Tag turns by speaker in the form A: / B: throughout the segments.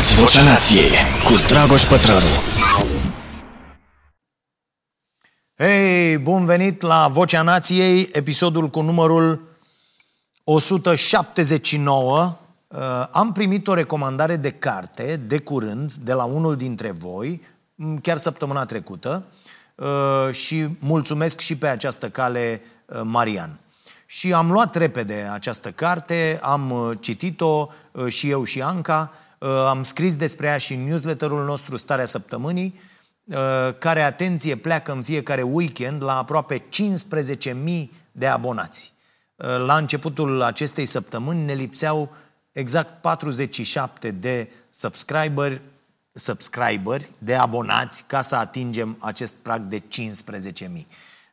A: Asculți Vocea Nației cu Dragoș Pătrălu.
B: Hei, bun venit la Vocea Nației, episodul cu numărul 179. Uh, am primit o recomandare de carte de curând de la unul dintre voi, m, chiar săptămâna trecută, uh, și mulțumesc și pe această cale uh, Marian. Și am luat repede această carte, am uh, citit-o uh, și eu și Anca, uh, am scris despre ea și în newsletterul nostru Starea Săptămânii, uh, care, atenție, pleacă în fiecare weekend la aproape 15.000 de abonați. Uh, La începutul acestei săptămâni ne lipseau exact 47 de subscriberi, subscriberi de abonați ca să atingem acest prag de 15.000.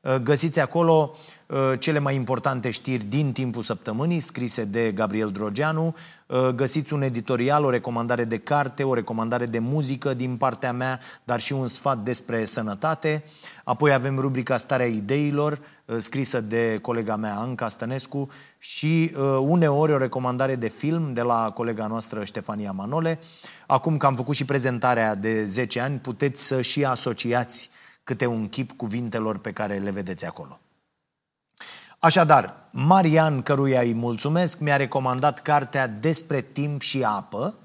B: Uh, Găsiți acolo uh, cele mai importante știri din timpul săptămânii, scrise de Gabriel Drogeanu. Uh, Găsiți un editorial, o recomandare de carte, o recomandare de muzică din partea mea, dar și un sfat despre sănătate. Apoi avem rubrica Starea Ideilor, uh, scrisă de colega mea Anca Stănescu și uh, uneori o recomandare de film de la colega noastră Ștefania Manole. Acum că am făcut și prezentarea de 10 ani, puteți să și asociați câte un chip cuvintelor pe care le vedeți acolo. Așadar, Marian, căruia îi mulțumesc, mi-a recomandat cartea Despre timp și apă,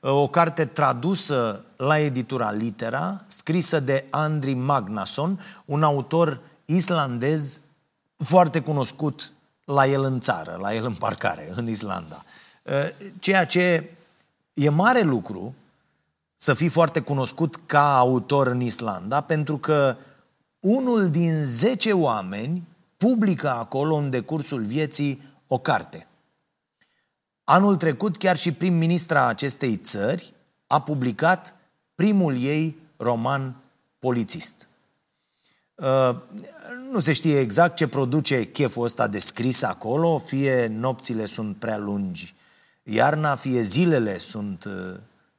B: o carte tradusă la editura Litera, scrisă de Andri Magnason, un autor islandez foarte cunoscut la el în țară, la el în parcare, în Islanda. Ceea ce e mare lucru, să fii foarte cunoscut ca autor în Islanda, pentru că unul din 10 oameni publică acolo în decursul vieții o carte. Anul trecut, chiar și prim-ministra acestei țări a publicat primul ei roman polițist. Uh, Nu se știe exact ce produce cheful ăsta de scris acolo, fie nopțile sunt prea lungi iarna, fie zilele sunt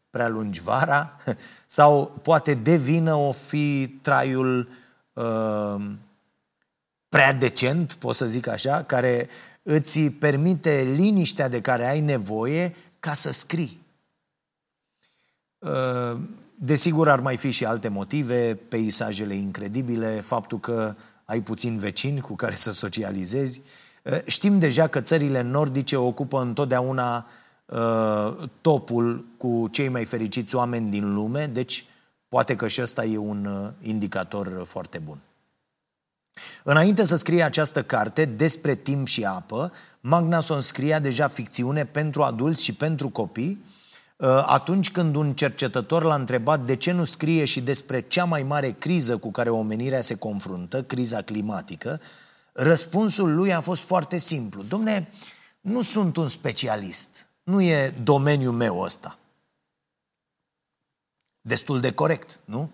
B: uh, prea lungi vara, sau poate de vină o fi traiul uh, prea decent, pot să zic așa, care îți permite liniștea de care ai nevoie ca să scrii. Uh, Desigur, ar mai fi și alte motive, peisajele incredibile, faptul că ai puțin vecini cu care să socializezi. Uh, Știm deja că țările nordice ocupă întotdeauna uh, topul cu cei mai fericiți oameni din lume, deci poate că și ăsta e un uh, indicator foarte bun. Înainte să scrie această carte despre timp și apă, Magnason scria deja ficțiune pentru adulți și pentru copii, uh, atunci când un cercetător l-a întrebat de ce nu scrie și despre cea mai mare criză cu care omenirea se confruntă, criza climatică, răspunsul lui a fost foarte simplu. Domne, nu sunt un specialist, nu e domeniul meu ăsta. Destul de corect, nu?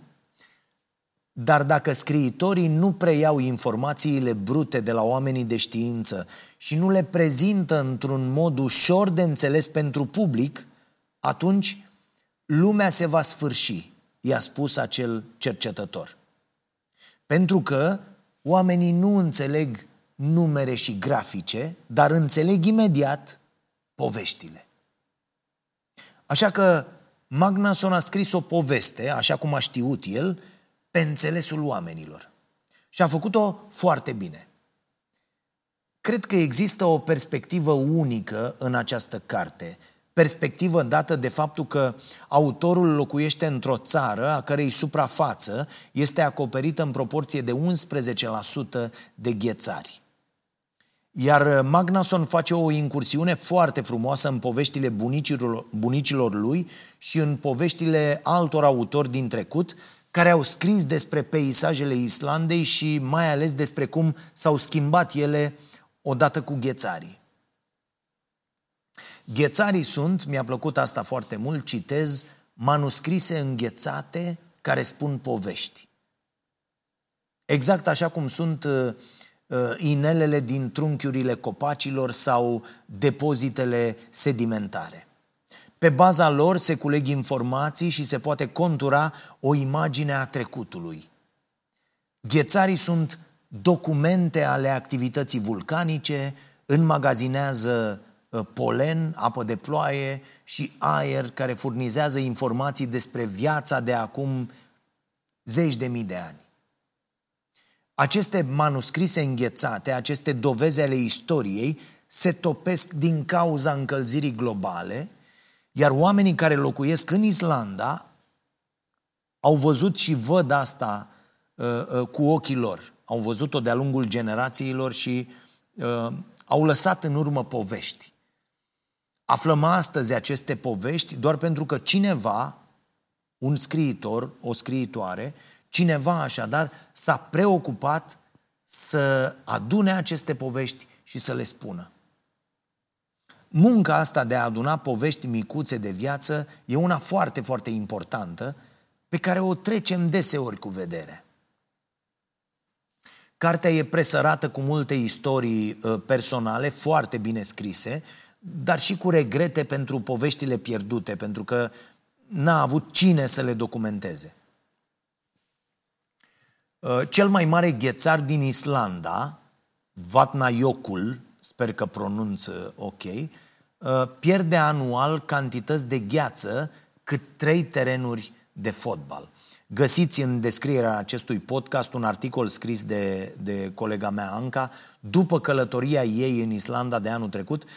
B: Dar dacă scriitorii nu preiau informațiile brute de la oamenii de știință și nu le prezintă într-un mod ușor de înțeles pentru public, atunci lumea se va sfârși, i-a spus acel cercetător. Pentru că oamenii nu înțeleg numere și grafice, dar înțeleg imediat poveștile. Așa că Magnason a scris o poveste, așa cum a știut el, pe înțelesul oamenilor. Și a făcut-o foarte bine. Cred că există o perspectivă unică în această carte, perspectivă dată de faptul că autorul locuiește într-o țară a cărei suprafață este acoperită în proporție de 11% de ghețari. Iar Magnason face o incursiune foarte frumoasă în poveștile bunicilor, bunicilor lui și în poveștile altor autori din trecut, care au scris despre peisajele Islandei și mai ales despre cum s-au schimbat ele odată cu ghețarii. Ghețarii sunt, mi-a plăcut asta foarte mult, citez, manuscrise înghețate care spun povești. Exact așa cum sunt uh, uh, inelele din trunchiurile copacilor sau depozitele sedimentare. Pe baza lor se culeg informații și se poate contura o imagine a trecutului. Ghețarii sunt documente ale activității vulcanice, înmagazinează uh, polen, apă de ploaie și aer care furnizează informații despre viața de acum zeci de mii de ani. Aceste manuscrise înghețate, aceste dovezi ale istoriei, se topesc din cauza încălzirii globale, iar oamenii care locuiesc în Islanda au văzut și văd asta uh, uh, cu ochii lor. Au văzut-o de-a lungul generațiilor și uh, au lăsat în urmă povești. Aflăm astăzi aceste povești doar pentru că cineva, un scriitor, o scriitoare, cineva așadar s-a preocupat să adune aceste povești și să le spună. Munca asta de a aduna povești micuțe de viață e una foarte, foarte importantă pe care o trecem deseori cu vedere. Cartea e presărată cu multe istorii uh, personale, foarte bine scrise, dar și cu regrete pentru poveștile pierdute, pentru că n-a avut cine să le documenteze. Uh, cel mai mare ghețar din Islanda, Vatnajökull, sper că pronunț ok, uh, pierde anual cantități de gheață cât trei terenuri de fotbal. Găsiți în descrierea acestui podcast un articol scris de, de colega mea Anca după călătoria ei în Islanda de anul trecut uh,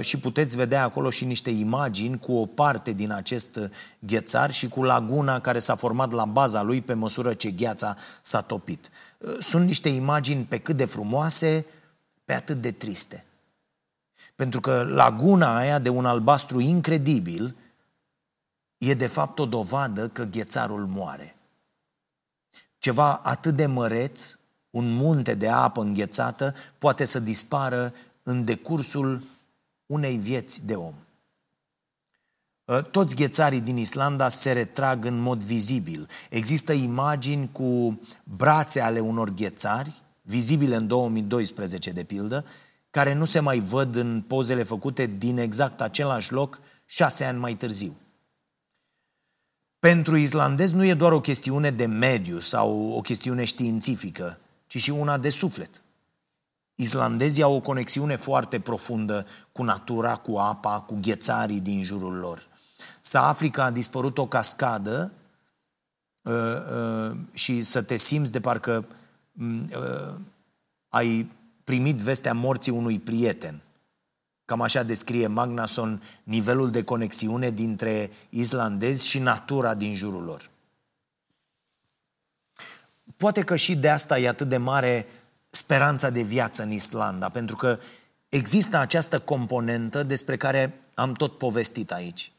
B: și puteți vedea acolo și niște imagini cu o parte din acest ghețar și cu laguna care s-a format la baza lui pe măsură ce gheața s-a topit. Uh, sunt niște imagini pe cât de frumoase, pe atât de triste. Pentru că laguna aia de un albastru incredibil e de fapt o dovadă că ghețarul moare. Ceva atât de măreț, un munte de apă înghețată, poate să dispară în decursul unei vieți de om. Ă, toți ghețarii din Islanda se retrag în mod vizibil. Există imagini cu brațe ale unor ghețari, vizibile în 2012 de pildă, care nu se mai văd în pozele făcute din exact același loc șase ani mai târziu. Pentru islandezi nu e doar o chestiune de mediu sau o chestiune științifică, ci și una de suflet. Islandezii au o conexiune foarte profundă cu natura, cu apa, cu ghețarii din jurul lor. Să afli că a dispărut o cascadă uh, uh, și să te simți de parcă uh, ai primit vestea morții unui prieten – Cam așa descrie Magnason nivelul de conexiune dintre islandezi și natura din jurul lor. Poate că și de asta e atât de mare speranța de viață în Islanda, pentru că există această componentă despre care am tot povestit aici.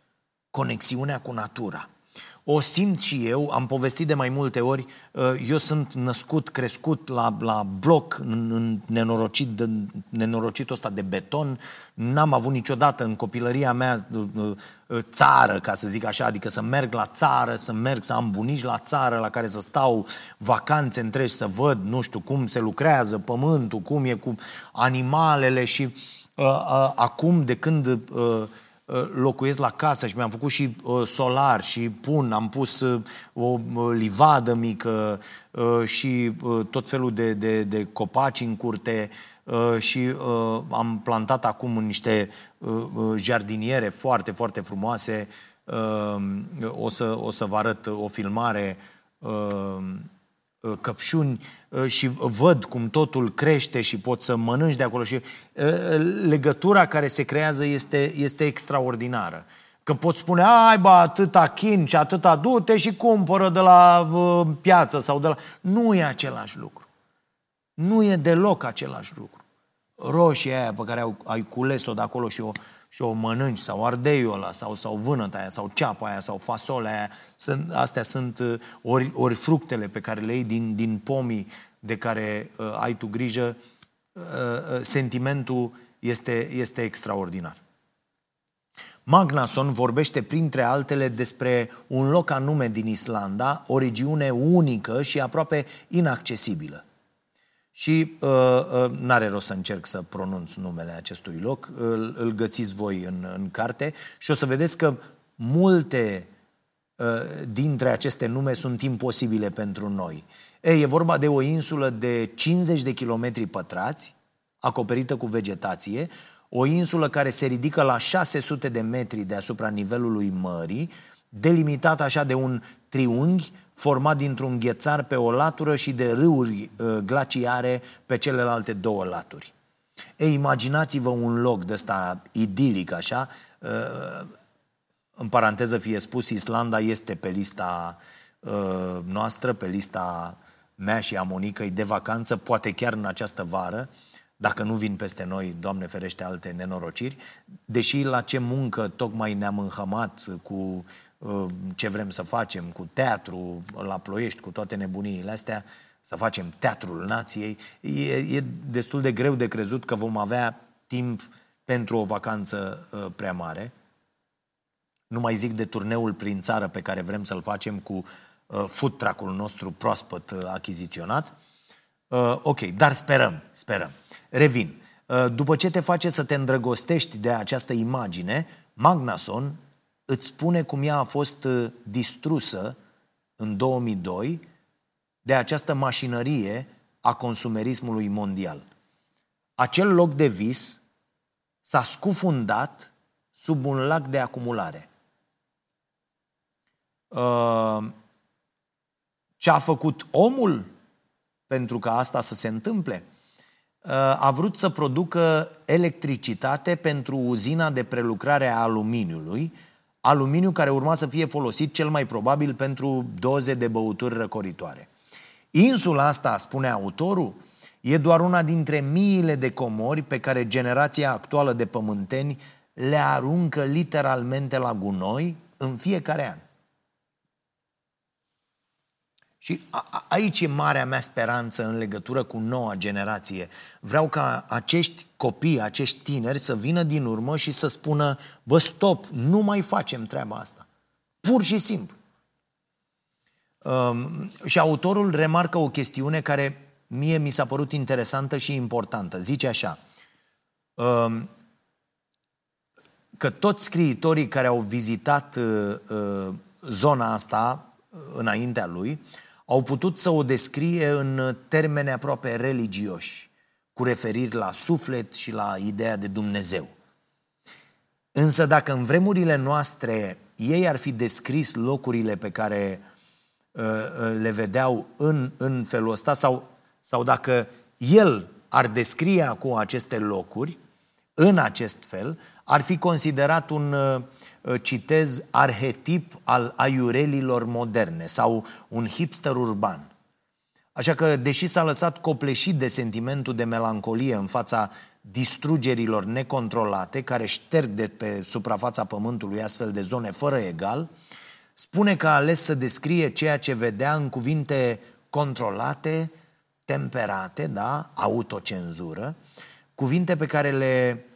B: Conexiunea cu natura o simt și eu, am povestit de mai multe ori, uh, eu sunt născut, crescut la, la bloc, în, în nenorocit, de, nenorocitul ăsta de beton, n-am avut niciodată în copilăria mea uh, uh, țară, ca să zic așa, adică să merg la țară, să merg să am bunici la țară, la care să stau vacanțe întregi, să văd, nu știu, cum se lucrează pământul, cum e cu animalele și uh, uh, acum de când uh, Uh, locuiesc la casă și mi-am făcut și uh, solar și pun, am pus uh, o livadă mică și tot felul de, de, de copaci în curte și am plantat acum niște jardiniere foarte, foarte frumoase. O să, o să vă arăt o filmare căpșuni și văd cum totul crește și pot să mănânci de acolo și legătura care se creează este, este extraordinară. Că pot spune, ai bă, atâta chin și atâta du-te și cumpără de la uh, piață sau de la... Nu e același lucru. Nu e deloc același lucru. Roșia aia pe care ai, ai cules-o de acolo și o, și o mănânci, sau ardeiul ăla, sau, sau vânăta aia, sau ceapa aia, sau fasolea aia, sunt, astea sunt uh, ori, ori fructele pe care le iei din, din pomii de care uh, ai tu grijă, uh, uh, sentimentul este, este extraordinar. Magnason vorbește printre altele despre un loc anume din Islanda, o regiune unică și aproape inaccesibilă. Și uh, uh, n-are rost să încerc să pronunț numele acestui loc, îl, îl găsiți voi în, în carte și o să vedeți că multe uh, dintre aceste nume sunt imposibile pentru noi. Ei, e vorba de o insulă de 50 de kilometri pătrați, acoperită cu vegetație, o insulă care se ridică la 600 de metri deasupra nivelului mării, delimitată așa de un triunghi format dintr-un ghețar pe o latură și de râuri uh, glaciare pe celelalte două laturi. Ei, imaginați-vă un loc de ăsta idilic așa, uh, în paranteză fie spus, Islanda este pe lista uh, noastră, pe lista mea și a Monicăi de vacanță, poate chiar în această vară, dacă nu vin peste noi, Doamne ferește, alte nenorociri, deși la ce muncă tocmai ne-am înhămat cu uh, ce vrem să facem, cu teatru la ploiești, cu toate nebuniile astea, să facem teatrul nației, e, e destul de greu de crezut că vom avea timp pentru o vacanță uh, prea mare. Nu mai zic de turneul prin țară pe care vrem să-l facem cu uh, food truck-ul nostru proaspăt uh, achiziționat. Uh, ok, dar sperăm, sperăm. Revin. Uh, după ce te face să te îndrăgostești de această imagine, Magnason îți spune cum ea a fost uh, distrusă în 2002 de această mașinărie a consumerismului mondial. Acel loc de vis s-a scufundat sub un lac de acumulare. Uh, ce a făcut omul pentru ca asta să se întâmple? Uh, a vrut să producă electricitate pentru uzina de prelucrare a aluminiului, aluminiu care urma să fie folosit cel mai probabil pentru doze de băuturi răcoritoare. Insula asta, spune autorul, e doar una dintre miile de comori pe care generația actuală de pământeni le aruncă literalmente la gunoi în fiecare an. Și a, aici e marea mea speranță în legătură cu noua generație. Vreau ca acești copii, acești tineri să vină din urmă și să spună, bă, stop, nu mai facem treaba asta. Pur și simplu. Um, și autorul remarcă o chestiune care mie mi s-a părut interesantă și importantă. Zice așa, um, că toți scriitorii care au vizitat uh, uh, zona asta uh, înaintea lui au putut să o descrie în termeni aproape religioși, cu referiri la suflet și la ideea de Dumnezeu. Însă dacă în vremurile noastre ei ar fi descris locurile pe care uh, uh, le vedeau în, în felul ăsta, sau, sau dacă el ar descrie acum aceste locuri în acest fel, ar fi considerat un, uh, citez, arhetip al aiurelilor moderne sau un hipster urban. Așa că, deși s-a lăsat copleșit de sentimentul de melancolie în fața distrugerilor necontrolate, care șterg de pe suprafața pământului astfel de zone fără egal, spune că a ales să descrie ceea ce vedea în cuvinte controlate, temperate, da, autocenzură, cuvinte pe care le Uh, uh,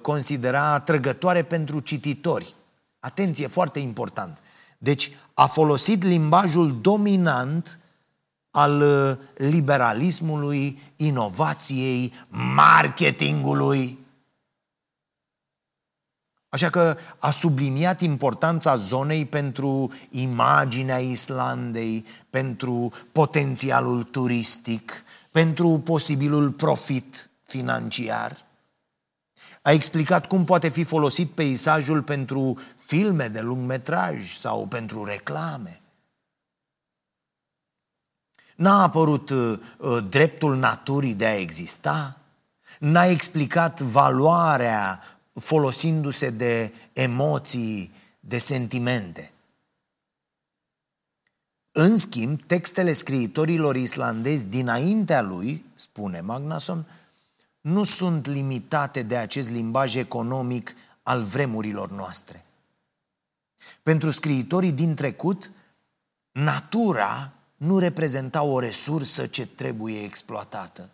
B: considera atrăgătoare pentru cititori. Atenție, foarte important. Deci a folosit limbajul dominant al uh, liberalismului, inovației, marketingului. Așa că a subliniat importanța zonei pentru imaginea Islandei, pentru potențialul turistic, pentru posibilul profit financiar. A explicat cum poate fi folosit peisajul pentru filme de lung metraj sau pentru reclame. N-a apărut uh, uh, dreptul naturii de a exista, n-a explicat valoarea folosindu-se de emoții, de sentimente. În schimb, textele scriitorilor islandezi dinaintea lui, spune Magnason, nu sunt limitate de acest limbaj economic al vremurilor noastre. Pentru scriitorii din trecut, natura nu reprezenta o resursă ce trebuie exploatată.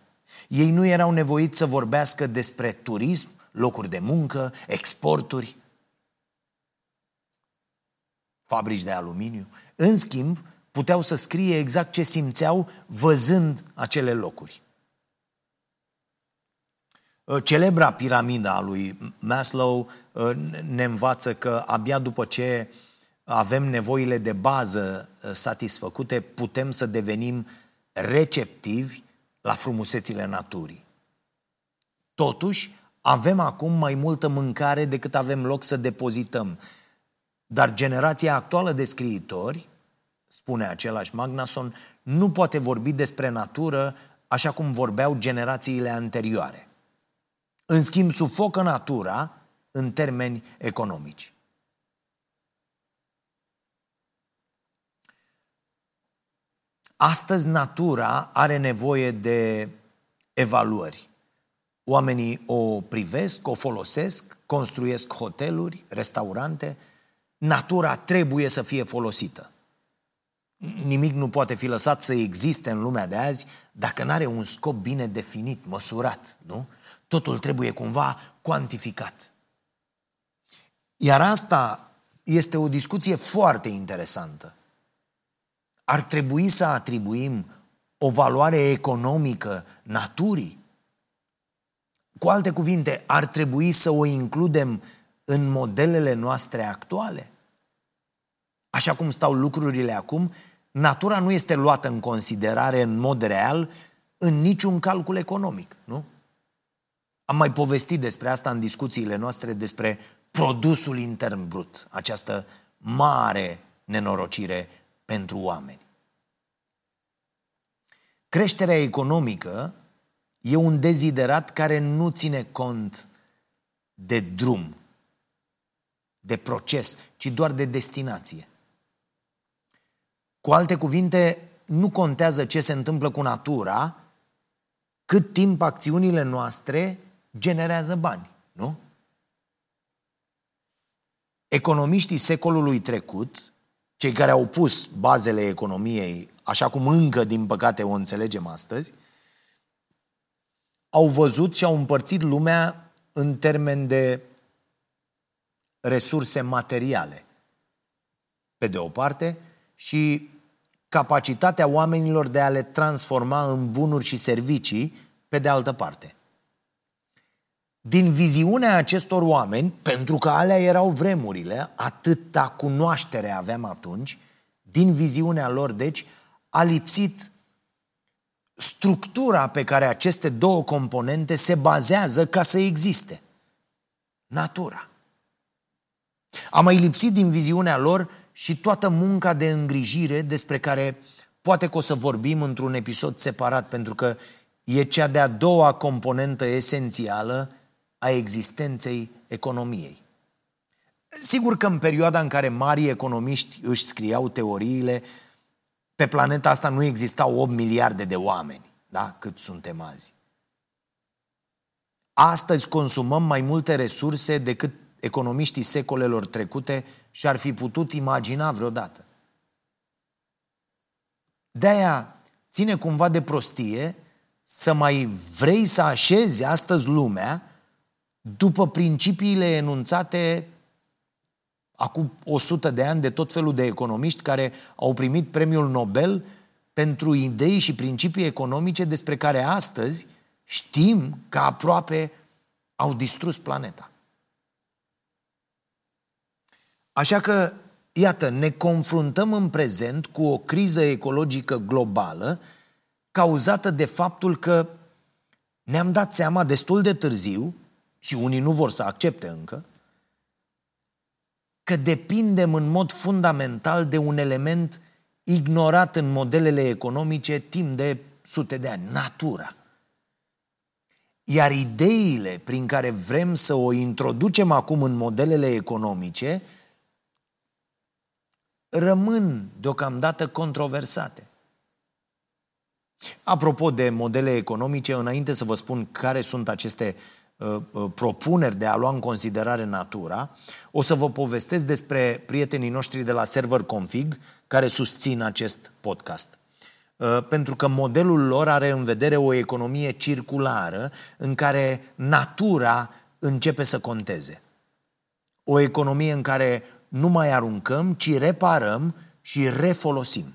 B: Ei nu erau nevoiți să vorbească despre turism, locuri de muncă, exporturi, fabrici de aluminiu. În schimb, puteau să scrie exact ce simțeau văzând acele locuri. Uh, celebra piramida a lui Maslow uh, ne învață că abia după ce avem nevoile de bază uh, satisfăcute, putem să devenim receptivi la frumusețile naturii. Totuși, Avem acum mai multă mâncare decât avem loc să depozităm. Dar generația actuală de scriitori, spune același Magnason, nu poate vorbi despre natură așa cum vorbeau generațiile anterioare. În schimb, sufocă natura în termeni economici. Astăzi natura are nevoie de evaluări. Oamenii o privesc, o folosesc, construiesc hoteluri, restaurante. Natura trebuie să fie folosită. Nimic nu poate fi lăsat să existe în lumea de azi dacă nu are un scop bine definit, măsurat, nu? Totul trebuie cumva cuantificat. Iar asta este o discuție foarte interesantă. Ar trebui să atribuim o valoare economică naturii? Cu alte cuvinte, ar trebui să o includem în modelele noastre actuale? Așa cum stau lucrurile acum, natura nu este luată în considerare în mod real în niciun calcul economic, nu? Am mai povestit despre asta în discuțiile noastre despre produsul intern brut, această mare nenorocire pentru oameni. Creșterea economică e un deziderat care nu ține cont de drum, de proces, ci doar de destinație. Cu alte cuvinte, nu contează ce se întâmplă cu natura, cât timp acțiunile noastre generează bani, nu? Economiștii secolului trecut, cei care au pus bazele economiei, așa cum încă, din păcate, o înțelegem astăzi, au văzut și au împărțit lumea în termen de resurse materiale, pe de o parte, și capacitatea oamenilor de a le transforma în bunuri și servicii, pe de altă parte. Din viziunea acestor oameni, pentru că alea erau vremurile, atâta cunoaștere aveam atunci, din viziunea lor, deci, a lipsit structura pe care aceste două componente se bazează ca să existe. Natura. A mai lipsit din viziunea lor și toată munca de îngrijire despre care poate că o să vorbim într-un episod separat, pentru că e cea de-a doua componentă esențială a existenței economiei. Sigur că în perioada în care mari economiști își scriau teoriile, pe planeta asta nu existau 8 miliarde de oameni, da? cât suntem azi. Astăzi consumăm mai multe resurse decât economiștii secolelor trecute și-ar fi putut imagina vreodată. De-aia ține cumva de prostie să mai vrei să așezi astăzi lumea după principiile enunțate acum 100 de ani de tot felul de economiști care au primit premiul Nobel pentru idei și principii economice despre care astăzi știm că aproape au distrus planeta. Așa că, iată, ne confruntăm în prezent cu o criză ecologică globală cauzată de faptul că ne-am dat seama destul de târziu, și unii nu vor să accepte încă, că depindem în mod fundamental de un element ignorat în modelele economice timp de sute de ani, natura. Iar ideile prin care vrem să o introducem acum în modelele economice rămân deocamdată controversate. Apropo de modele economice, înainte să vă spun care sunt aceste uh, uh, propuneri de a lua în considerare natura, o să vă povestesc despre prietenii noștri de la Server Config care susțin acest podcast. Uh, pentru că modelul lor are în vedere o economie circulară în care natura începe să conteze. O economie în care nu mai aruncăm, ci reparăm și refolosim.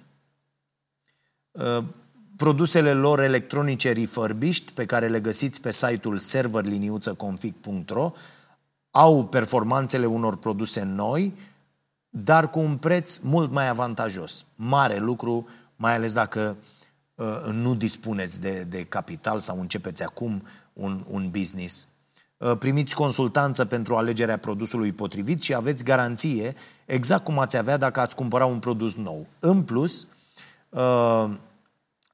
B: Uh, produsele lor electronice refurbished, pe care le găsiți pe site-ul serverliniuțăconfig.ro, au performanțele unor produse noi, dar cu un preț mult mai avantajos. Mare lucru, mai ales dacă uh, nu dispuneți de, de capital sau începeți acum un, un business. uh, primiți consultanță pentru alegerea produsului potrivit și aveți garanție exact cum ați avea dacă ați cumpăra un produs nou. În plus, uh,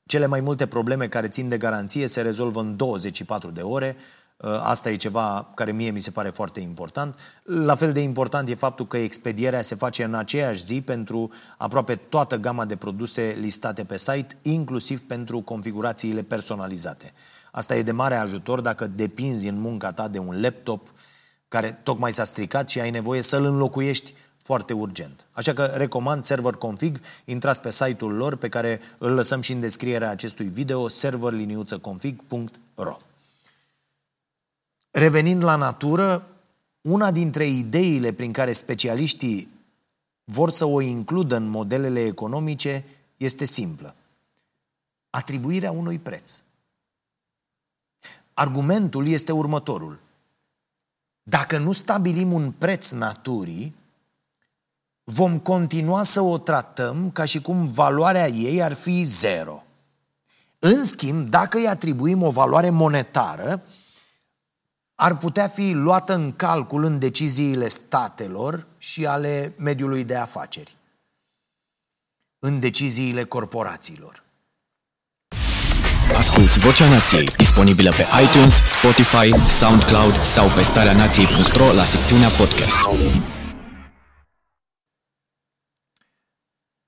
B: cele mai multe probleme care țin de garanție se rezolvă în 24 de ore, Uh, asta e ceva care mie mi se pare foarte important. La fel de important e faptul că expedierea se face în aceeași zi pentru aproape toată gama de produse listate pe site, inclusiv pentru configurațiile personalizate. Asta e de mare ajutor dacă depinzi în munca ta de un laptop care tocmai s-a stricat și ai nevoie să-l înlocuiești foarte urgent. Așa că recomand Server Config, intrați pe site-ul lor pe care îl lăsăm și în descrierea acestui video, serverliniuțăconfig.ro Revenind la natură, una dintre ideile prin care specialiștii vor să o includă în modelele economice este simplă. Atribuirea unui preț. Argumentul este următorul. Dacă nu stabilim un preț naturii, vom continua să o tratăm ca și cum valoarea ei ar fi zero. În schimb, dacă îi atribuim o valoare monetară, ar putea fi luată în calcul în deciziile statelor și ale mediului de afaceri, în deciziile corporațiilor.
A: Asculți Vocea Nației, disponibilă pe iTunes, Spotify, SoundCloud sau pe starea nației.ro la secțiunea podcast.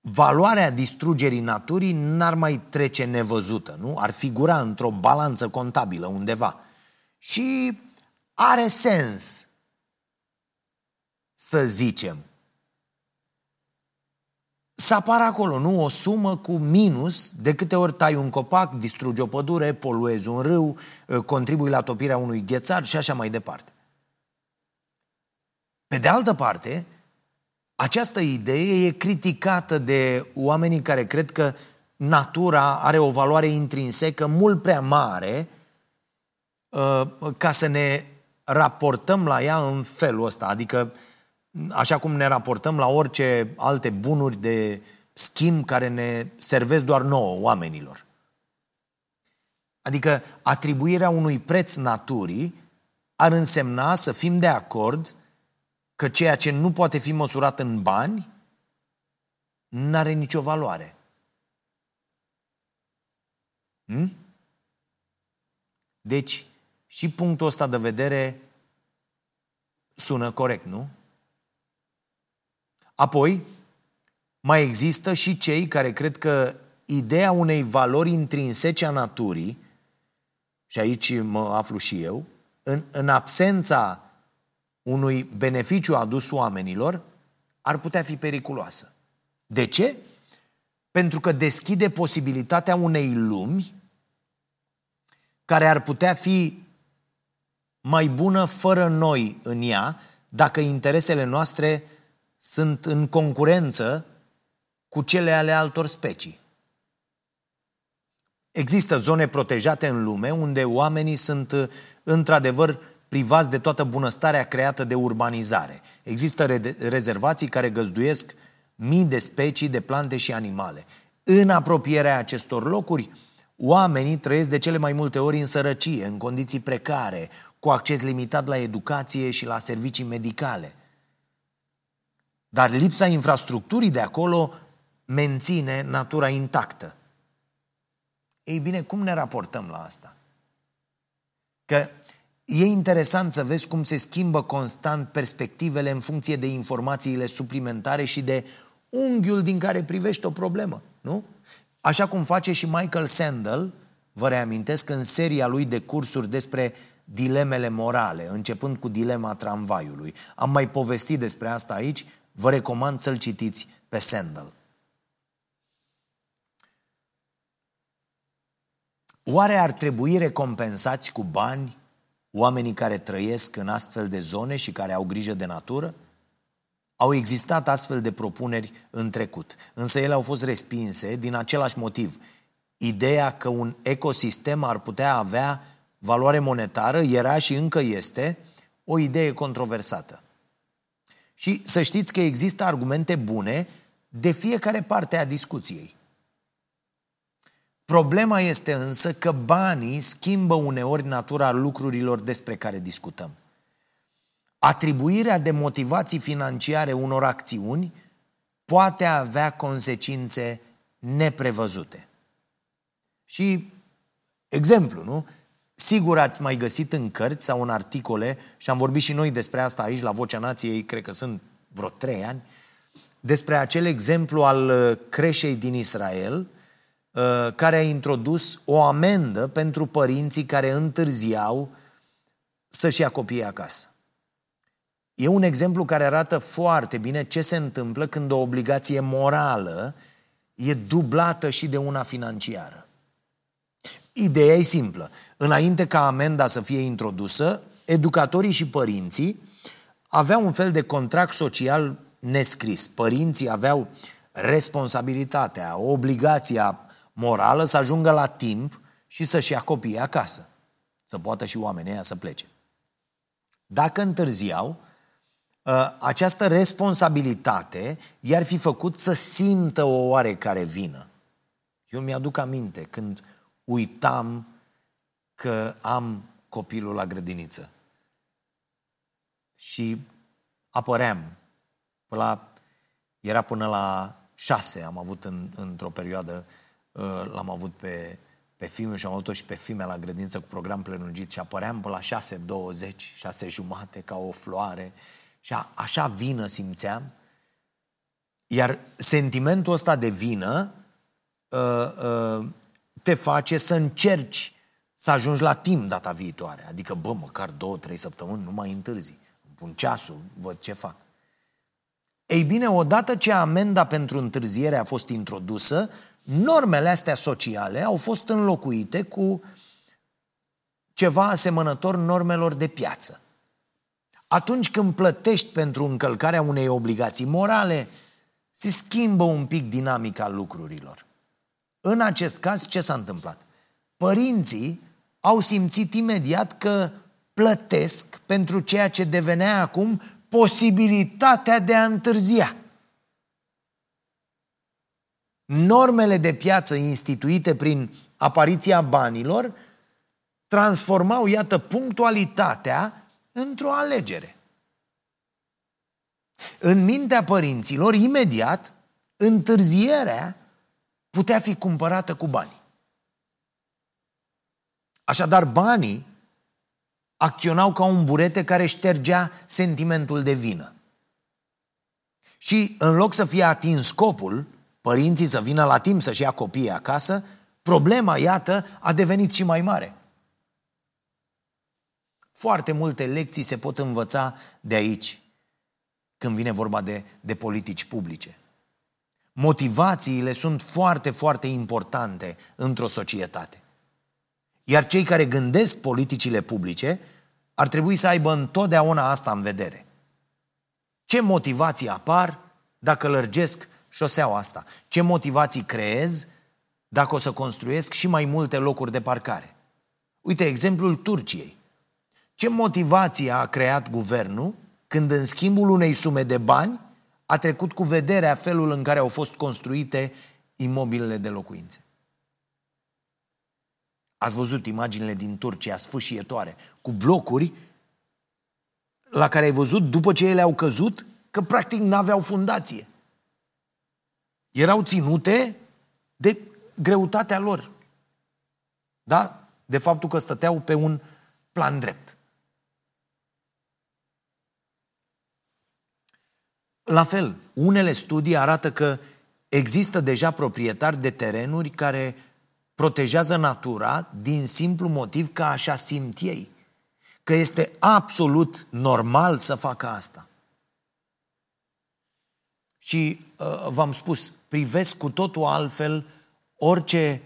B: Valoarea distrugerii naturii n-ar mai trece nevăzută, nu? Ar figura într-o balanță contabilă undeva. Și are sens să zicem. Să apară acolo, nu? O sumă cu minus de câte ori tai un copac, distrugi o pădure, poluezi un râu, contribui la topirea unui ghețar și așa mai departe. Pe de altă parte, această idee e criticată de oamenii care cred că natura are o valoare intrinsecă mult prea mare uh, ca să ne raportăm la ea în felul ăsta, adică așa cum ne raportăm la orice alte bunuri de schimb care ne servesc doar nouă, oamenilor. Adică atribuirea unui preț naturii ar însemna să fim de acord că ceea ce nu poate fi măsurat în bani nu are nicio valoare. Hmm? Deci, și punctul ăsta de vedere sună corect, nu? Apoi, mai există și cei care cred că ideea unei valori intrinsece a naturii, și aici mă aflu și eu, în, în absența unui beneficiu adus oamenilor, ar putea fi periculoasă. De ce? Pentru că deschide posibilitatea unei lumi care ar putea fi mai bună fără noi în ea, dacă interesele noastre sunt în concurență cu cele ale altor specii. Există zone protejate în lume unde oamenii sunt într-adevăr privați de toată bunăstarea creată de urbanizare. Există re- rezervații care găzduiesc mii de specii de plante și animale. În apropierea acestor locuri, oamenii trăiesc de cele mai multe ori în sărăcie, în condiții precare, cu acces limitat la educație și la servicii medicale. Dar lipsa infrastructurii de acolo menține natura intactă. Ei bine, cum ne raportăm la asta? Că e interesant să vezi cum se schimbă constant perspectivele în funcție de informațiile suplimentare și de unghiul din care privești o problemă, nu? Așa cum face și Michael Sandel, vă reamintesc, în seria lui de cursuri despre dilemele morale, începând cu dilema tramvaiului. Am mai povestit despre asta aici, vă recomand să-l citiți pe Sandel. Oare ar trebui recompensați cu bani oamenii care trăiesc în astfel de zone și care au grijă de natură? Au existat astfel de propuneri în trecut, însă ele au fost respinse din același motiv. Ideea că un ecosistem ar putea avea valoare monetară era și încă este o idee controversată. Și să știți că există argumente bune de fiecare parte a discuției. Problema este însă că banii schimbă uneori natura lucrurilor despre care discutăm. Atribuirea de motivații financiare unor acțiuni poate avea consecințe neprevăzute. Și exemplu, nu? Sigur ați mai găsit în cărți sau în articole, și am vorbit și noi despre asta aici la Vocea Nației, cred că sunt vreo trei ani, despre acel exemplu al uh, creșei din Israel, uh, care a introdus o amendă pentru părinții care întârziau să-și ia copiii acasă. E un exemplu care arată foarte bine ce se întâmplă când o obligație morală e dublată și de una financiară. Ideea e simplă. Înainte ca amenda să fie introdusă, educatorii și părinții aveau un fel de contract social nescris. Părinții aveau responsabilitatea, obligația morală să ajungă la timp și să-și ia copiii acasă. Să poată și oamenii ăia să plece. Dacă întârziau, ă, această responsabilitate i-ar fi făcut să simtă o oarecare vină. Eu mi-aduc aminte când uitam că am copilul la grădiniță. Și apăream. Până la, era până la șase, am avut în, într-o perioadă, uh, l-am avut pe, pe filme și am avut și pe filme la grădiniță cu program prelungit și apăream până la șase, douăzeci, șase jumate, ca o floare. Și a, așa vină simțeam. Iar sentimentul ăsta de vină uh, uh, te face să încerci să ajungi la timp data viitoare. Adică, bă, măcar două, trei săptămâni, nu mai întârzi. Îmi pun ceasul, văd ce fac. Ei bine, odată ce amenda pentru întârziere a fost introdusă, normele astea sociale au fost înlocuite cu ceva asemănător normelor de piață. Atunci când plătești pentru încălcarea unei obligații morale, se schimbă un pic dinamica lucrurilor. În acest caz, ce s-a întâmplat? Părinții au simțit imediat că plătesc pentru ceea ce devenea acum posibilitatea de a întârzia. Normele de piață instituite prin apariția banilor transformau, iată, punctualitatea într-o alegere. În mintea părinților, imediat, întârzierea putea fi cumpărată cu bani. Așadar, banii acționau ca un burete care ștergea sentimentul de vină. Și în loc să fie atins scopul, părinții să vină la timp să-și ia copiii acasă, problema, iată, a devenit și mai mare. Foarte multe lecții se pot învăța de aici, când vine vorba de, de politici publice. Motivațiile sunt foarte, foarte importante într-o societate. Iar cei care gândesc politicile publice ar trebui să aibă întotdeauna asta în vedere. Ce motivații apar dacă lărgesc șoseaua asta? Ce motivații creez dacă o să construiesc și mai multe locuri de parcare? Uite, exemplul Turciei. Ce motivație a creat guvernul când în schimbul unei sume de bani a trecut cu vederea felul în care au fost construite imobilele de locuințe? Ați văzut imaginile din Turcia sfâșietoare, cu blocuri la care ai văzut după ce ele au căzut că practic n-aveau fundație. Erau ținute de greutatea lor. Da? De faptul că stăteau pe un plan drept. La fel, unele studii arată că există deja proprietari de terenuri care protejează natura din simplu motiv că așa simt ei. Că este absolut normal să facă asta. Și uh, v-am spus, privesc cu totul altfel orice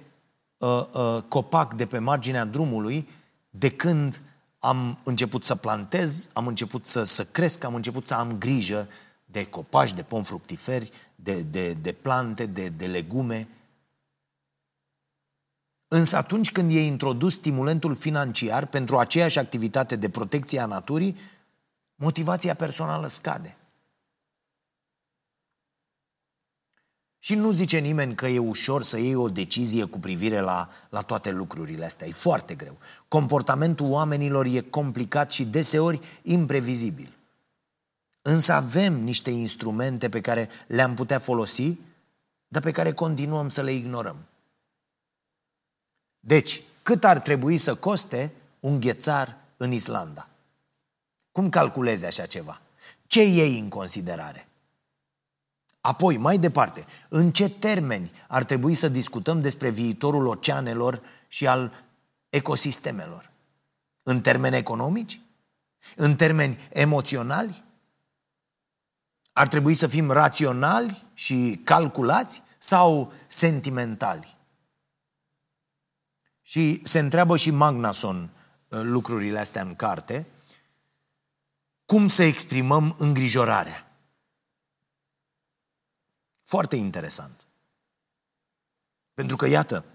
B: uh, uh, copac de pe marginea drumului de când am început să plantez, am început să, să cresc, am început să am grijă de copaci, de pom fructiferi, de, de, de plante, de, de legume. Însă atunci când e introdus stimulentul financiar pentru aceeași activitate de protecție a naturii, motivația personală scade. Și nu zice nimeni că e ușor să iei o decizie cu privire la, la toate lucrurile astea. E foarte greu. Comportamentul oamenilor e complicat și deseori imprevizibil. Însă avem niște instrumente pe care le-am putea folosi, dar pe care continuăm să le ignorăm. Deci, cât ar trebui să coste un ghețar în Islanda? Cum calculezi așa ceva? Ce iei în considerare? Apoi, mai departe, în ce termeni ar trebui să discutăm despre viitorul oceanelor și al ecosistemelor? În termeni economici? În termeni emoționali? Ar trebui să fim raționali și calculați sau sentimentali? Și se întreabă și Magnason uh, lucrurile astea în carte, cum să exprimăm îngrijorarea. Foarte interesant. Pentru că, iată,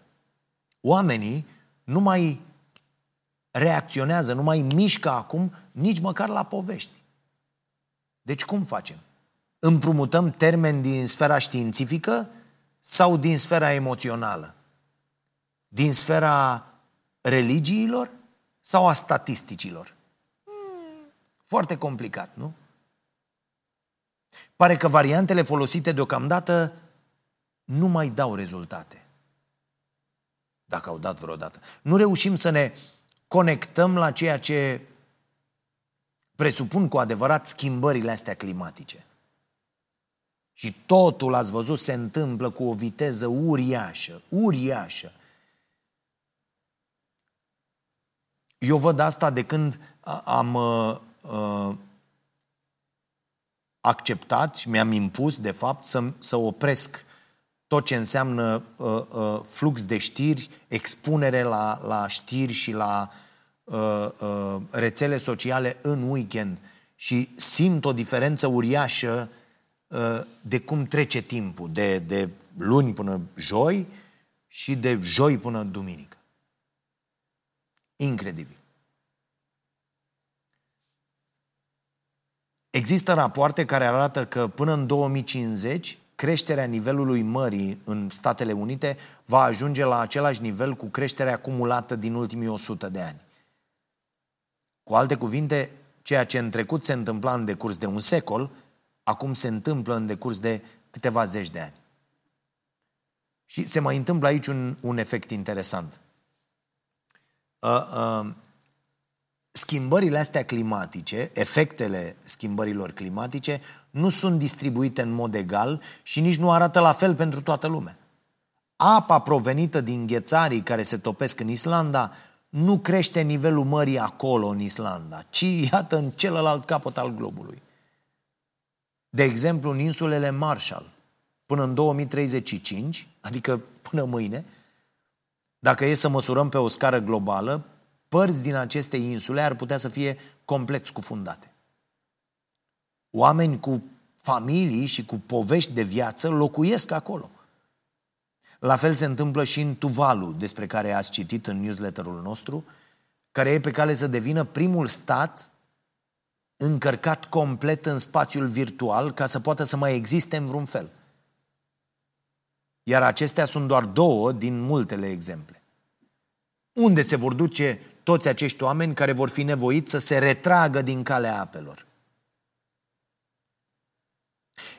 B: oamenii nu mai reacționează, nu mai mișcă acum nici măcar la povești. Deci cum facem? Împrumutăm termeni din sfera științifică sau din sfera emoțională? Din sfera religiilor sau a statisticilor? Hmm, foarte complicat, nu? Pare că variantele folosite deocamdată nu mai dau rezultate. Dacă au dat vreodată. Nu reușim să ne conectăm la ceea ce presupun cu adevărat schimbările astea climatice. Și totul, ați văzut, se întâmplă cu o viteză uriașă, uriașă. Eu văd asta de când am uh, uh, acceptat și mi-am impus, de fapt, să, să opresc tot ce înseamnă uh, uh, flux de știri, expunere la, la știri și la uh, uh, rețele sociale în weekend. Și simt o diferență uriașă uh, de cum trece timpul, de, de luni până joi și de joi până duminică. Incredibil. Există rapoarte care arată că până în 2050 creșterea nivelului mării în Statele Unite va ajunge la același nivel cu creșterea acumulată din ultimii 100 de ani. Cu alte cuvinte, ceea ce în trecut se întâmpla în decurs de un secol, acum se întâmplă în decurs de câteva zeci de ani. Și se mai întâmplă aici un, un efect interesant. Uh, uh, schimbările astea climatice, efectele schimbărilor climatice, nu sunt distribuite în mod egal și nici nu arată la fel pentru toată lumea. Apa provenită din ghețarii care se topesc în Islanda nu crește nivelul mării acolo, în Islanda, ci, iată, în celălalt capăt al globului. De exemplu, în insulele Marshall, până în 2035, adică până mâine, dacă e să măsurăm pe o scară globală, părți din aceste insule ar putea să fie complet scufundate. Oameni cu familii și cu povești de viață locuiesc acolo. La fel se întâmplă și în Tuvalu, despre care ați citit în newsletterul nostru, care e pe cale să devină primul stat încărcat complet în spațiul virtual ca să poată să mai existe în vreun fel. Iar acestea sunt doar două din multele exemple. Unde se vor duce toți acești oameni care vor fi nevoiți să se retragă din calea apelor.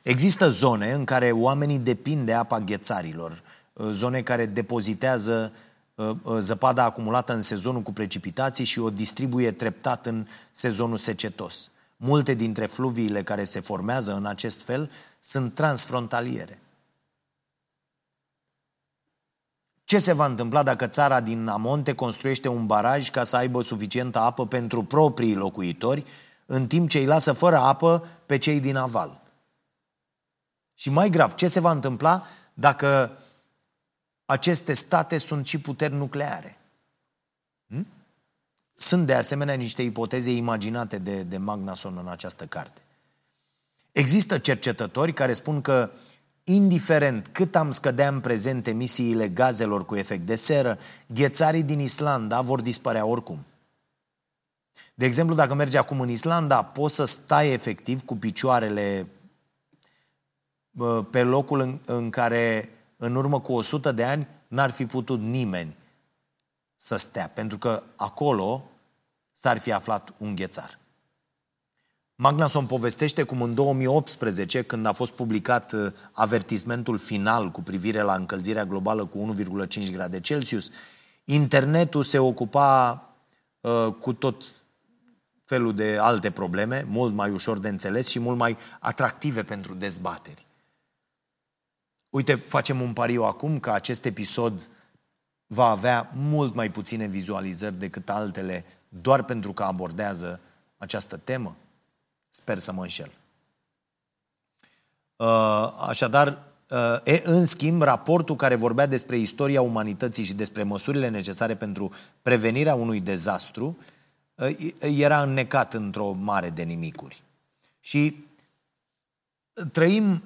B: Există zone în care oamenii depind de apa ghețarilor, uh, zone care depozitează uh, uh, zăpada acumulată în sezonul cu precipitații și o distribuie treptat în sezonul secetos. Multe dintre fluviile care se formează în acest fel sunt transfrontaliere. Ce se va întâmpla dacă țara din Amonte construiește un baraj ca să aibă suficientă apă pentru proprii locuitori, în timp ce îi lasă fără apă pe cei din aval? Și mai grav, ce se va întâmpla dacă aceste state sunt și puteri nucleare? Hm? Sunt de asemenea niște ipoteze imaginate de, de Magnason în această carte. Există cercetători care spun că indiferent cât am scădea în prezent emisiile gazelor cu efect de seră, ghețarii din Islanda vor dispărea oricum. De exemplu, dacă mergi acum în Islanda, poți să stai efectiv cu picioarele pe locul în, în care în urmă cu 100 de ani n-ar fi putut nimeni să stea, pentru că acolo s-ar fi aflat un ghețar. Magnason povestește cum în 2018, când a fost publicat uh, avertismentul final cu privire la încălzirea globală cu 1,5 grade Celsius, internetul se ocupa uh, cu tot felul de alte probleme, mult mai ușor de înțeles și mult mai atractive pentru dezbateri. Uite, facem un pariu acum că acest episod va avea mult mai puține vizualizări decât altele doar pentru că abordează această temă. Sper să mă înșel. Uh, așadar, uh, e, în schimb, raportul care vorbea despre istoria umanității și despre măsurile necesare pentru prevenirea unui dezastru uh, era înnecat într-o mare de nimicuri. Și trăim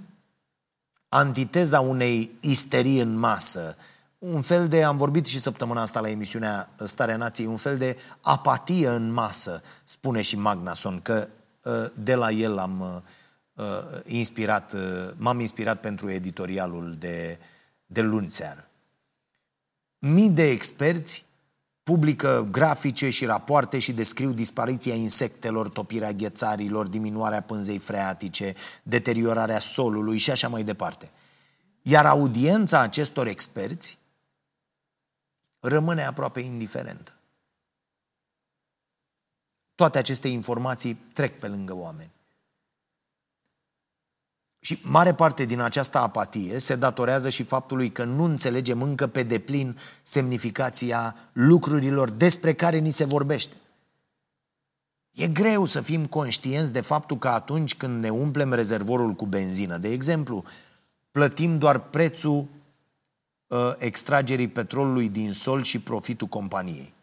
B: antiteza unei isterii în masă, un fel de, am vorbit și săptămâna asta la emisiunea Starea Nației, un fel de apatie în masă, spune și Magnason, că ă, de la el am ă, inspirat, ă, m-am inspirat pentru editorialul de, de luni seară. Mii de experți publică grafice și rapoarte și descriu dispariția insectelor, topirea ghețarilor, diminuarea pânzei freatice, deteriorarea solului și așa mai departe. Iar audiența acestor experți rămâne aproape indiferentă. Toate aceste informații trec pe lângă oameni. Și mare parte din această apatie se datorează și faptului că nu înțelegem încă pe deplin semnificația lucrurilor despre care ni se vorbește. E greu să fim conștienți de faptul că atunci când ne umplem rezervorul cu benzină, de exemplu, plătim doar prețul uh, extragerii petrolului din sol și profitul companiei.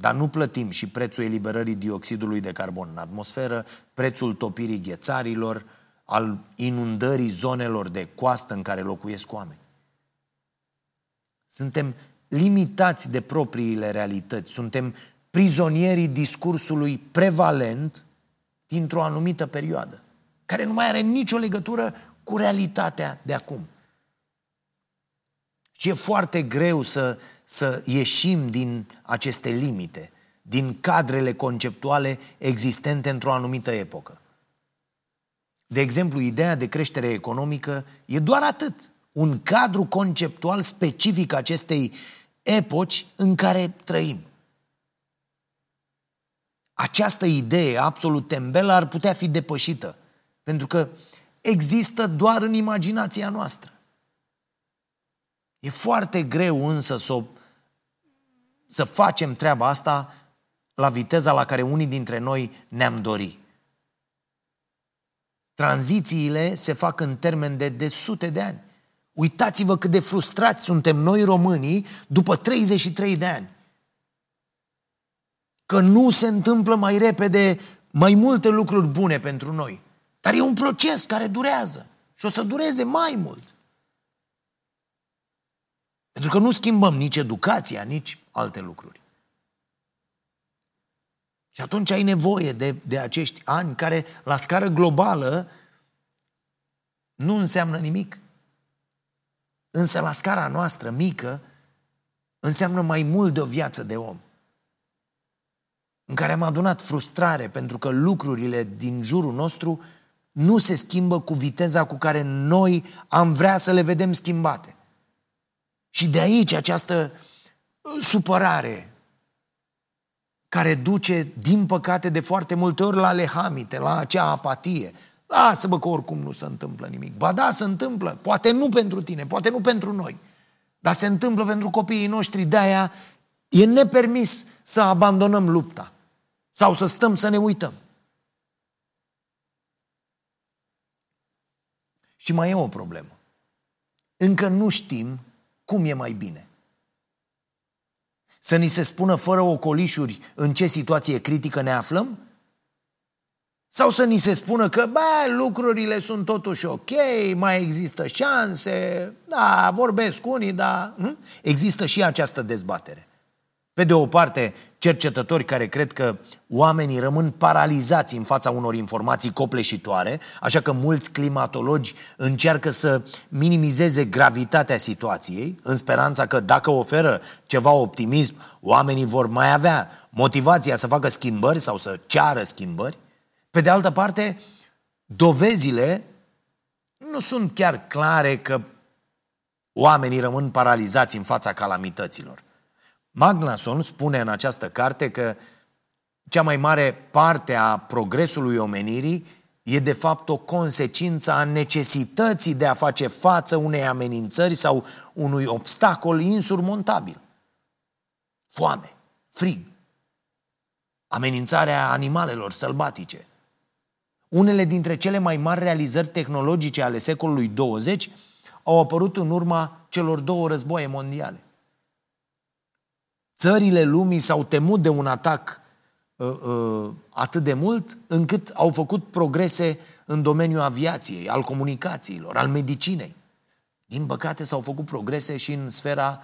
B: Dar nu plătim și prețul eliberării dioxidului de carbon în atmosferă, prețul topirii ghețarilor, al inundării zonelor de coastă în care locuiesc oameni. Suntem limitați de propriile realități, suntem prizonierii discursului prevalent dintr-o anumită perioadă, care nu mai are nicio legătură cu realitatea de acum. Și e foarte greu să, să ieșim din aceste limite, din cadrele conceptuale existente într-o anumită epocă. De exemplu, ideea de creștere economică e doar atât. Un cadru conceptual specific acestei epoci în care trăim. Această idee absolut tembelă ar putea fi depășită, pentru că există doar în imaginația noastră. E foarte greu însă să, o, să facem treaba asta la viteza la care unii dintre noi ne-am dori. Tranzițiile se fac în termen de, de sute de ani. Uitați-vă cât de frustrați suntem noi românii după 33 de ani. Că nu se întâmplă mai repede mai multe lucruri bune pentru noi. Dar e un proces care durează și o să dureze mai mult. Pentru că nu schimbăm nici educația, nici alte lucruri. Și atunci ai nevoie de, de acești ani care, la scară globală, nu înseamnă nimic. Însă, la scara noastră mică, înseamnă mai mult de o viață de om. În care am adunat frustrare pentru că lucrurile din jurul nostru nu se schimbă cu viteza cu care noi am vrea să le vedem schimbate. Și de aici această supărare care duce, din păcate, de foarte multe ori la lehamite, la acea apatie. Lasă-mă că oricum nu se întâmplă nimic. Ba da, se întâmplă. Poate nu pentru tine, poate nu pentru noi. Dar se întâmplă pentru copiii noștri. De-aia e nepermis să abandonăm lupta. Sau să stăm să ne uităm. Și mai e o problemă. Încă nu știm cum e mai bine. Să ni se spună fără ocolișuri în ce situație critică ne aflăm? Sau să ni se spună că, bă, lucrurile sunt totuși ok, mai există șanse, da, vorbesc unii, dar hm? există și această dezbatere. Pe de o parte, cercetători care cred că oamenii rămân paralizați în fața unor informații copleșitoare, așa că mulți climatologi încearcă să minimizeze gravitatea situației, în speranța că dacă oferă ceva optimism, oamenii vor mai avea motivația să facă schimbări sau să ceară schimbări. Pe de altă parte, dovezile nu sunt chiar clare că oamenii rămân paralizați în fața calamităților. Magnason spune în această carte că cea mai mare parte a progresului omenirii e de fapt o consecință a necesității de a face față unei amenințări sau unui obstacol insurmontabil. Foame, frig, amenințarea animalelor sălbatice. Unele dintre cele mai mari realizări tehnologice ale secolului 20 au apărut în urma celor două războaie mondiale. Țările lumii s-au temut de un atac uh, uh, atât de mult încât au făcut progrese în domeniul aviației, al comunicațiilor, al medicinei. Din păcate s-au făcut progrese și în sfera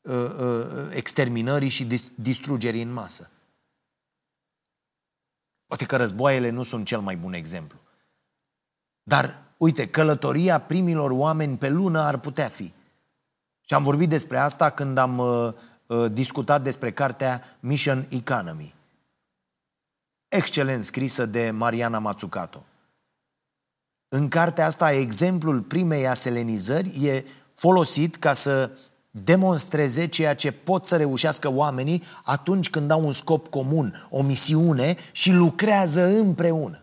B: uh, uh, exterminării și distrugerii în masă. Poate că războaiele nu sunt cel mai bun exemplu. Dar, uite, călătoria primilor oameni pe lună ar putea fi. Și am vorbit despre asta când am uh, uh, discutat despre cartea Mission Economy. Excelent scrisă de Mariana Mazzucato. În cartea asta, exemplul primei aselenizări e folosit ca să demonstreze ceea ce pot să reușească oamenii atunci când au un scop comun, o misiune și lucrează împreună.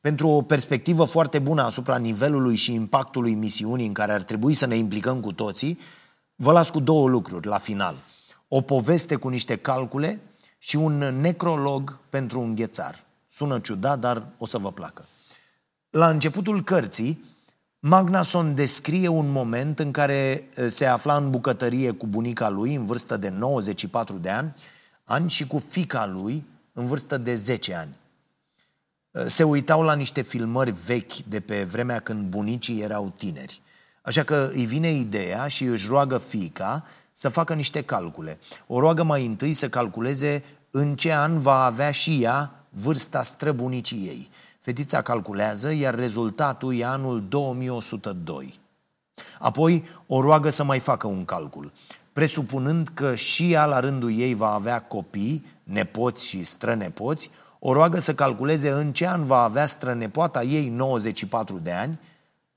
B: Pentru o perspectivă foarte bună asupra nivelului și impactului misiunii în care ar trebui să ne implicăm cu toții, vă las cu două lucruri la final. O poveste cu niște calcule și un necrolog pentru un ghețar. Sună ciudat, dar o să vă placă. La începutul cărții, Magnason descrie un moment în care se afla în bucătărie cu bunica lui, în vârstă de 94 de ani, ani și cu fica lui, în vârstă de 10 ani. Se uitau la niște filmări vechi de pe vremea când bunicii erau tineri. Așa că îi vine ideea și își roagă fica să facă niște calcule. O roagă mai întâi să calculeze în ce an va avea și ea vârsta străbunicii ei. Fetița calculează, iar rezultatul e anul 2102. Apoi o roagă să mai facă un calcul, presupunând că și ea la rândul ei va avea copii, nepoți și strănepoți, o roagă să calculeze în ce an va avea strănepoata ei 94 de ani,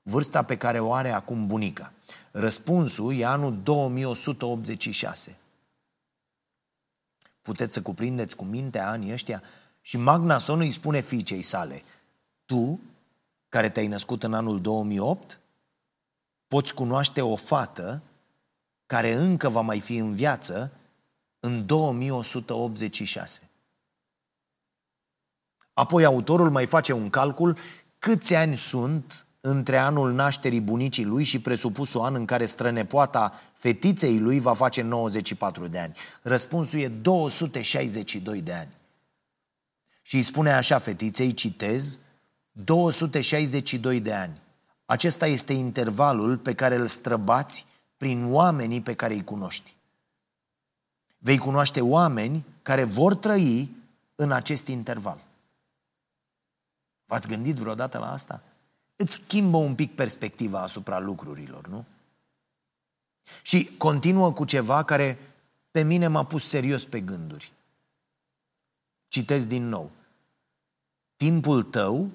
B: vârsta pe care o are acum bunica. Răspunsul e anul 2186. Puteți să cuprindeți cu mintea anii ăștia? Și Magnason îi spune fiicei sale – tu, care te-ai născut în anul 2008, poți cunoaște o fată care încă va mai fi în viață în 2186. Apoi autorul mai face un calcul câți ani sunt între anul nașterii bunicii lui și presupusul an în care strănepoata fetiței lui va face 94 de ani. Răspunsul e 262 de ani. Și îi spune așa fetiței, citez, 262 de ani. Acesta este intervalul pe care îl străbați prin oamenii pe care îi cunoști. Vei cunoaște oameni care vor trăi în acest interval. V-ați gândit vreodată la asta? Îți schimbă un pic perspectiva asupra lucrurilor, nu? Și continuă cu ceva care pe mine m-a pus serios pe gânduri. Citez din nou. Timpul tău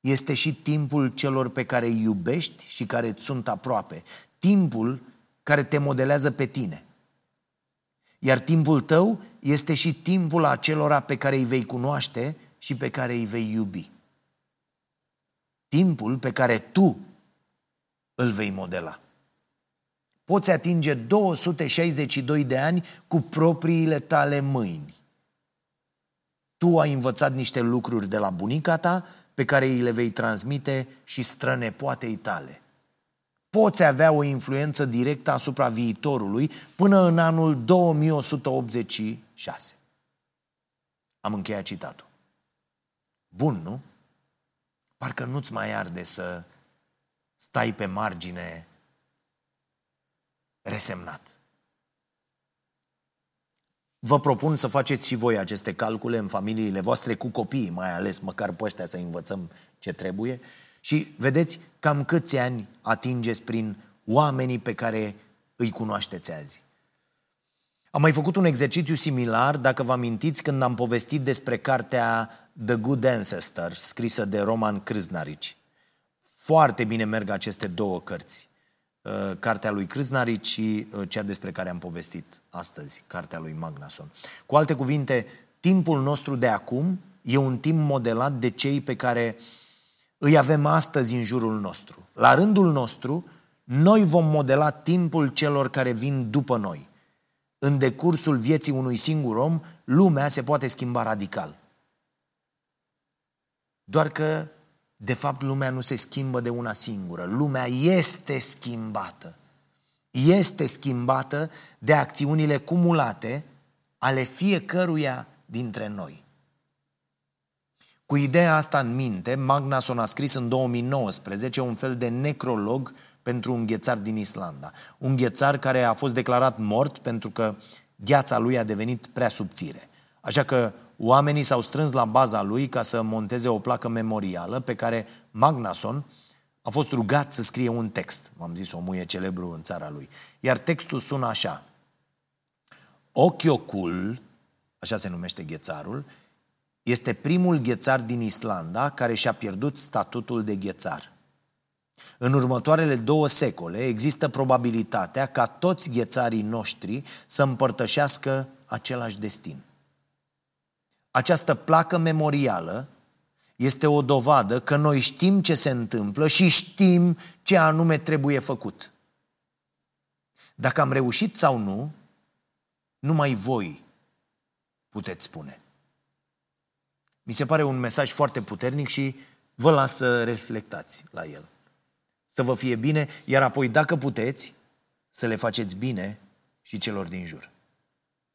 B: este și timpul celor pe care îi iubești și care îți sunt aproape. Timpul care te modelează pe tine. Iar timpul tău este și timpul acelora pe care îi vei cunoaște și pe care îi vei iubi. Timpul pe care tu îl vei modela. Poți atinge 262 de ani cu propriile tale mâini. Tu ai învățat niște lucruri de la bunica ta pe care îi le vei transmite și strănepoatei tale. Poți avea o influență directă asupra viitorului până în anul 2186. Am încheiat citatul. Bun, nu? Parcă nu-ți mai arde să stai pe margine resemnat. Vă propun să faceți și voi aceste calcule în familiile voastre cu copiii, mai ales măcar pe ăștia să învățăm ce trebuie. Și vedeți cam câți ani atingeți prin oamenii pe care îi cunoașteți azi. Am mai făcut un exercițiu similar, dacă vă amintiți, când am povestit despre cartea The Good Ancestor, scrisă de Roman Krznarici. Foarte bine merg aceste două cărți. Uh, cartea lui Krznarici și uh, cea despre care am povestit astăzi, cartea lui Magnason. Cu alte cuvinte, timpul nostru de acum e un timp modelat de cei pe care îi avem astăzi în jurul nostru. La rândul nostru, noi vom modela timpul celor care vin după noi. În decursul vieții unui singur om, lumea se poate schimba radical. Doar că, de fapt, lumea nu se schimbă de una singură. Lumea este schimbată. Este schimbată de acțiunile cumulate ale fiecăruia dintre noi. Cu ideea asta în minte, Magnason a scris în 2019 un fel de necrolog pentru un ghețar din Islanda. Un ghețar care a fost declarat mort pentru că gheața lui a devenit prea subțire. Așa că oamenii s-au strâns la baza lui ca să monteze o placă memorială pe care Magnason a fost rugat să scrie un text. am zis, muie celebru în țara lui. Iar textul sună așa. Ochiocul, așa se numește ghețarul, este primul ghețar din Islanda care și-a pierdut statutul de ghețar. În următoarele două secole există probabilitatea ca toți ghețarii noștri să împărtășească același destin. Această placă memorială este o dovadă că noi știm ce se întâmplă și știm ce anume trebuie făcut. Dacă am reușit sau nu, numai voi puteți spune. Mi se pare un mesaj foarte puternic și vă las să reflectați la el să vă fie bine, iar apoi, dacă puteți, să le faceți bine și celor din jur.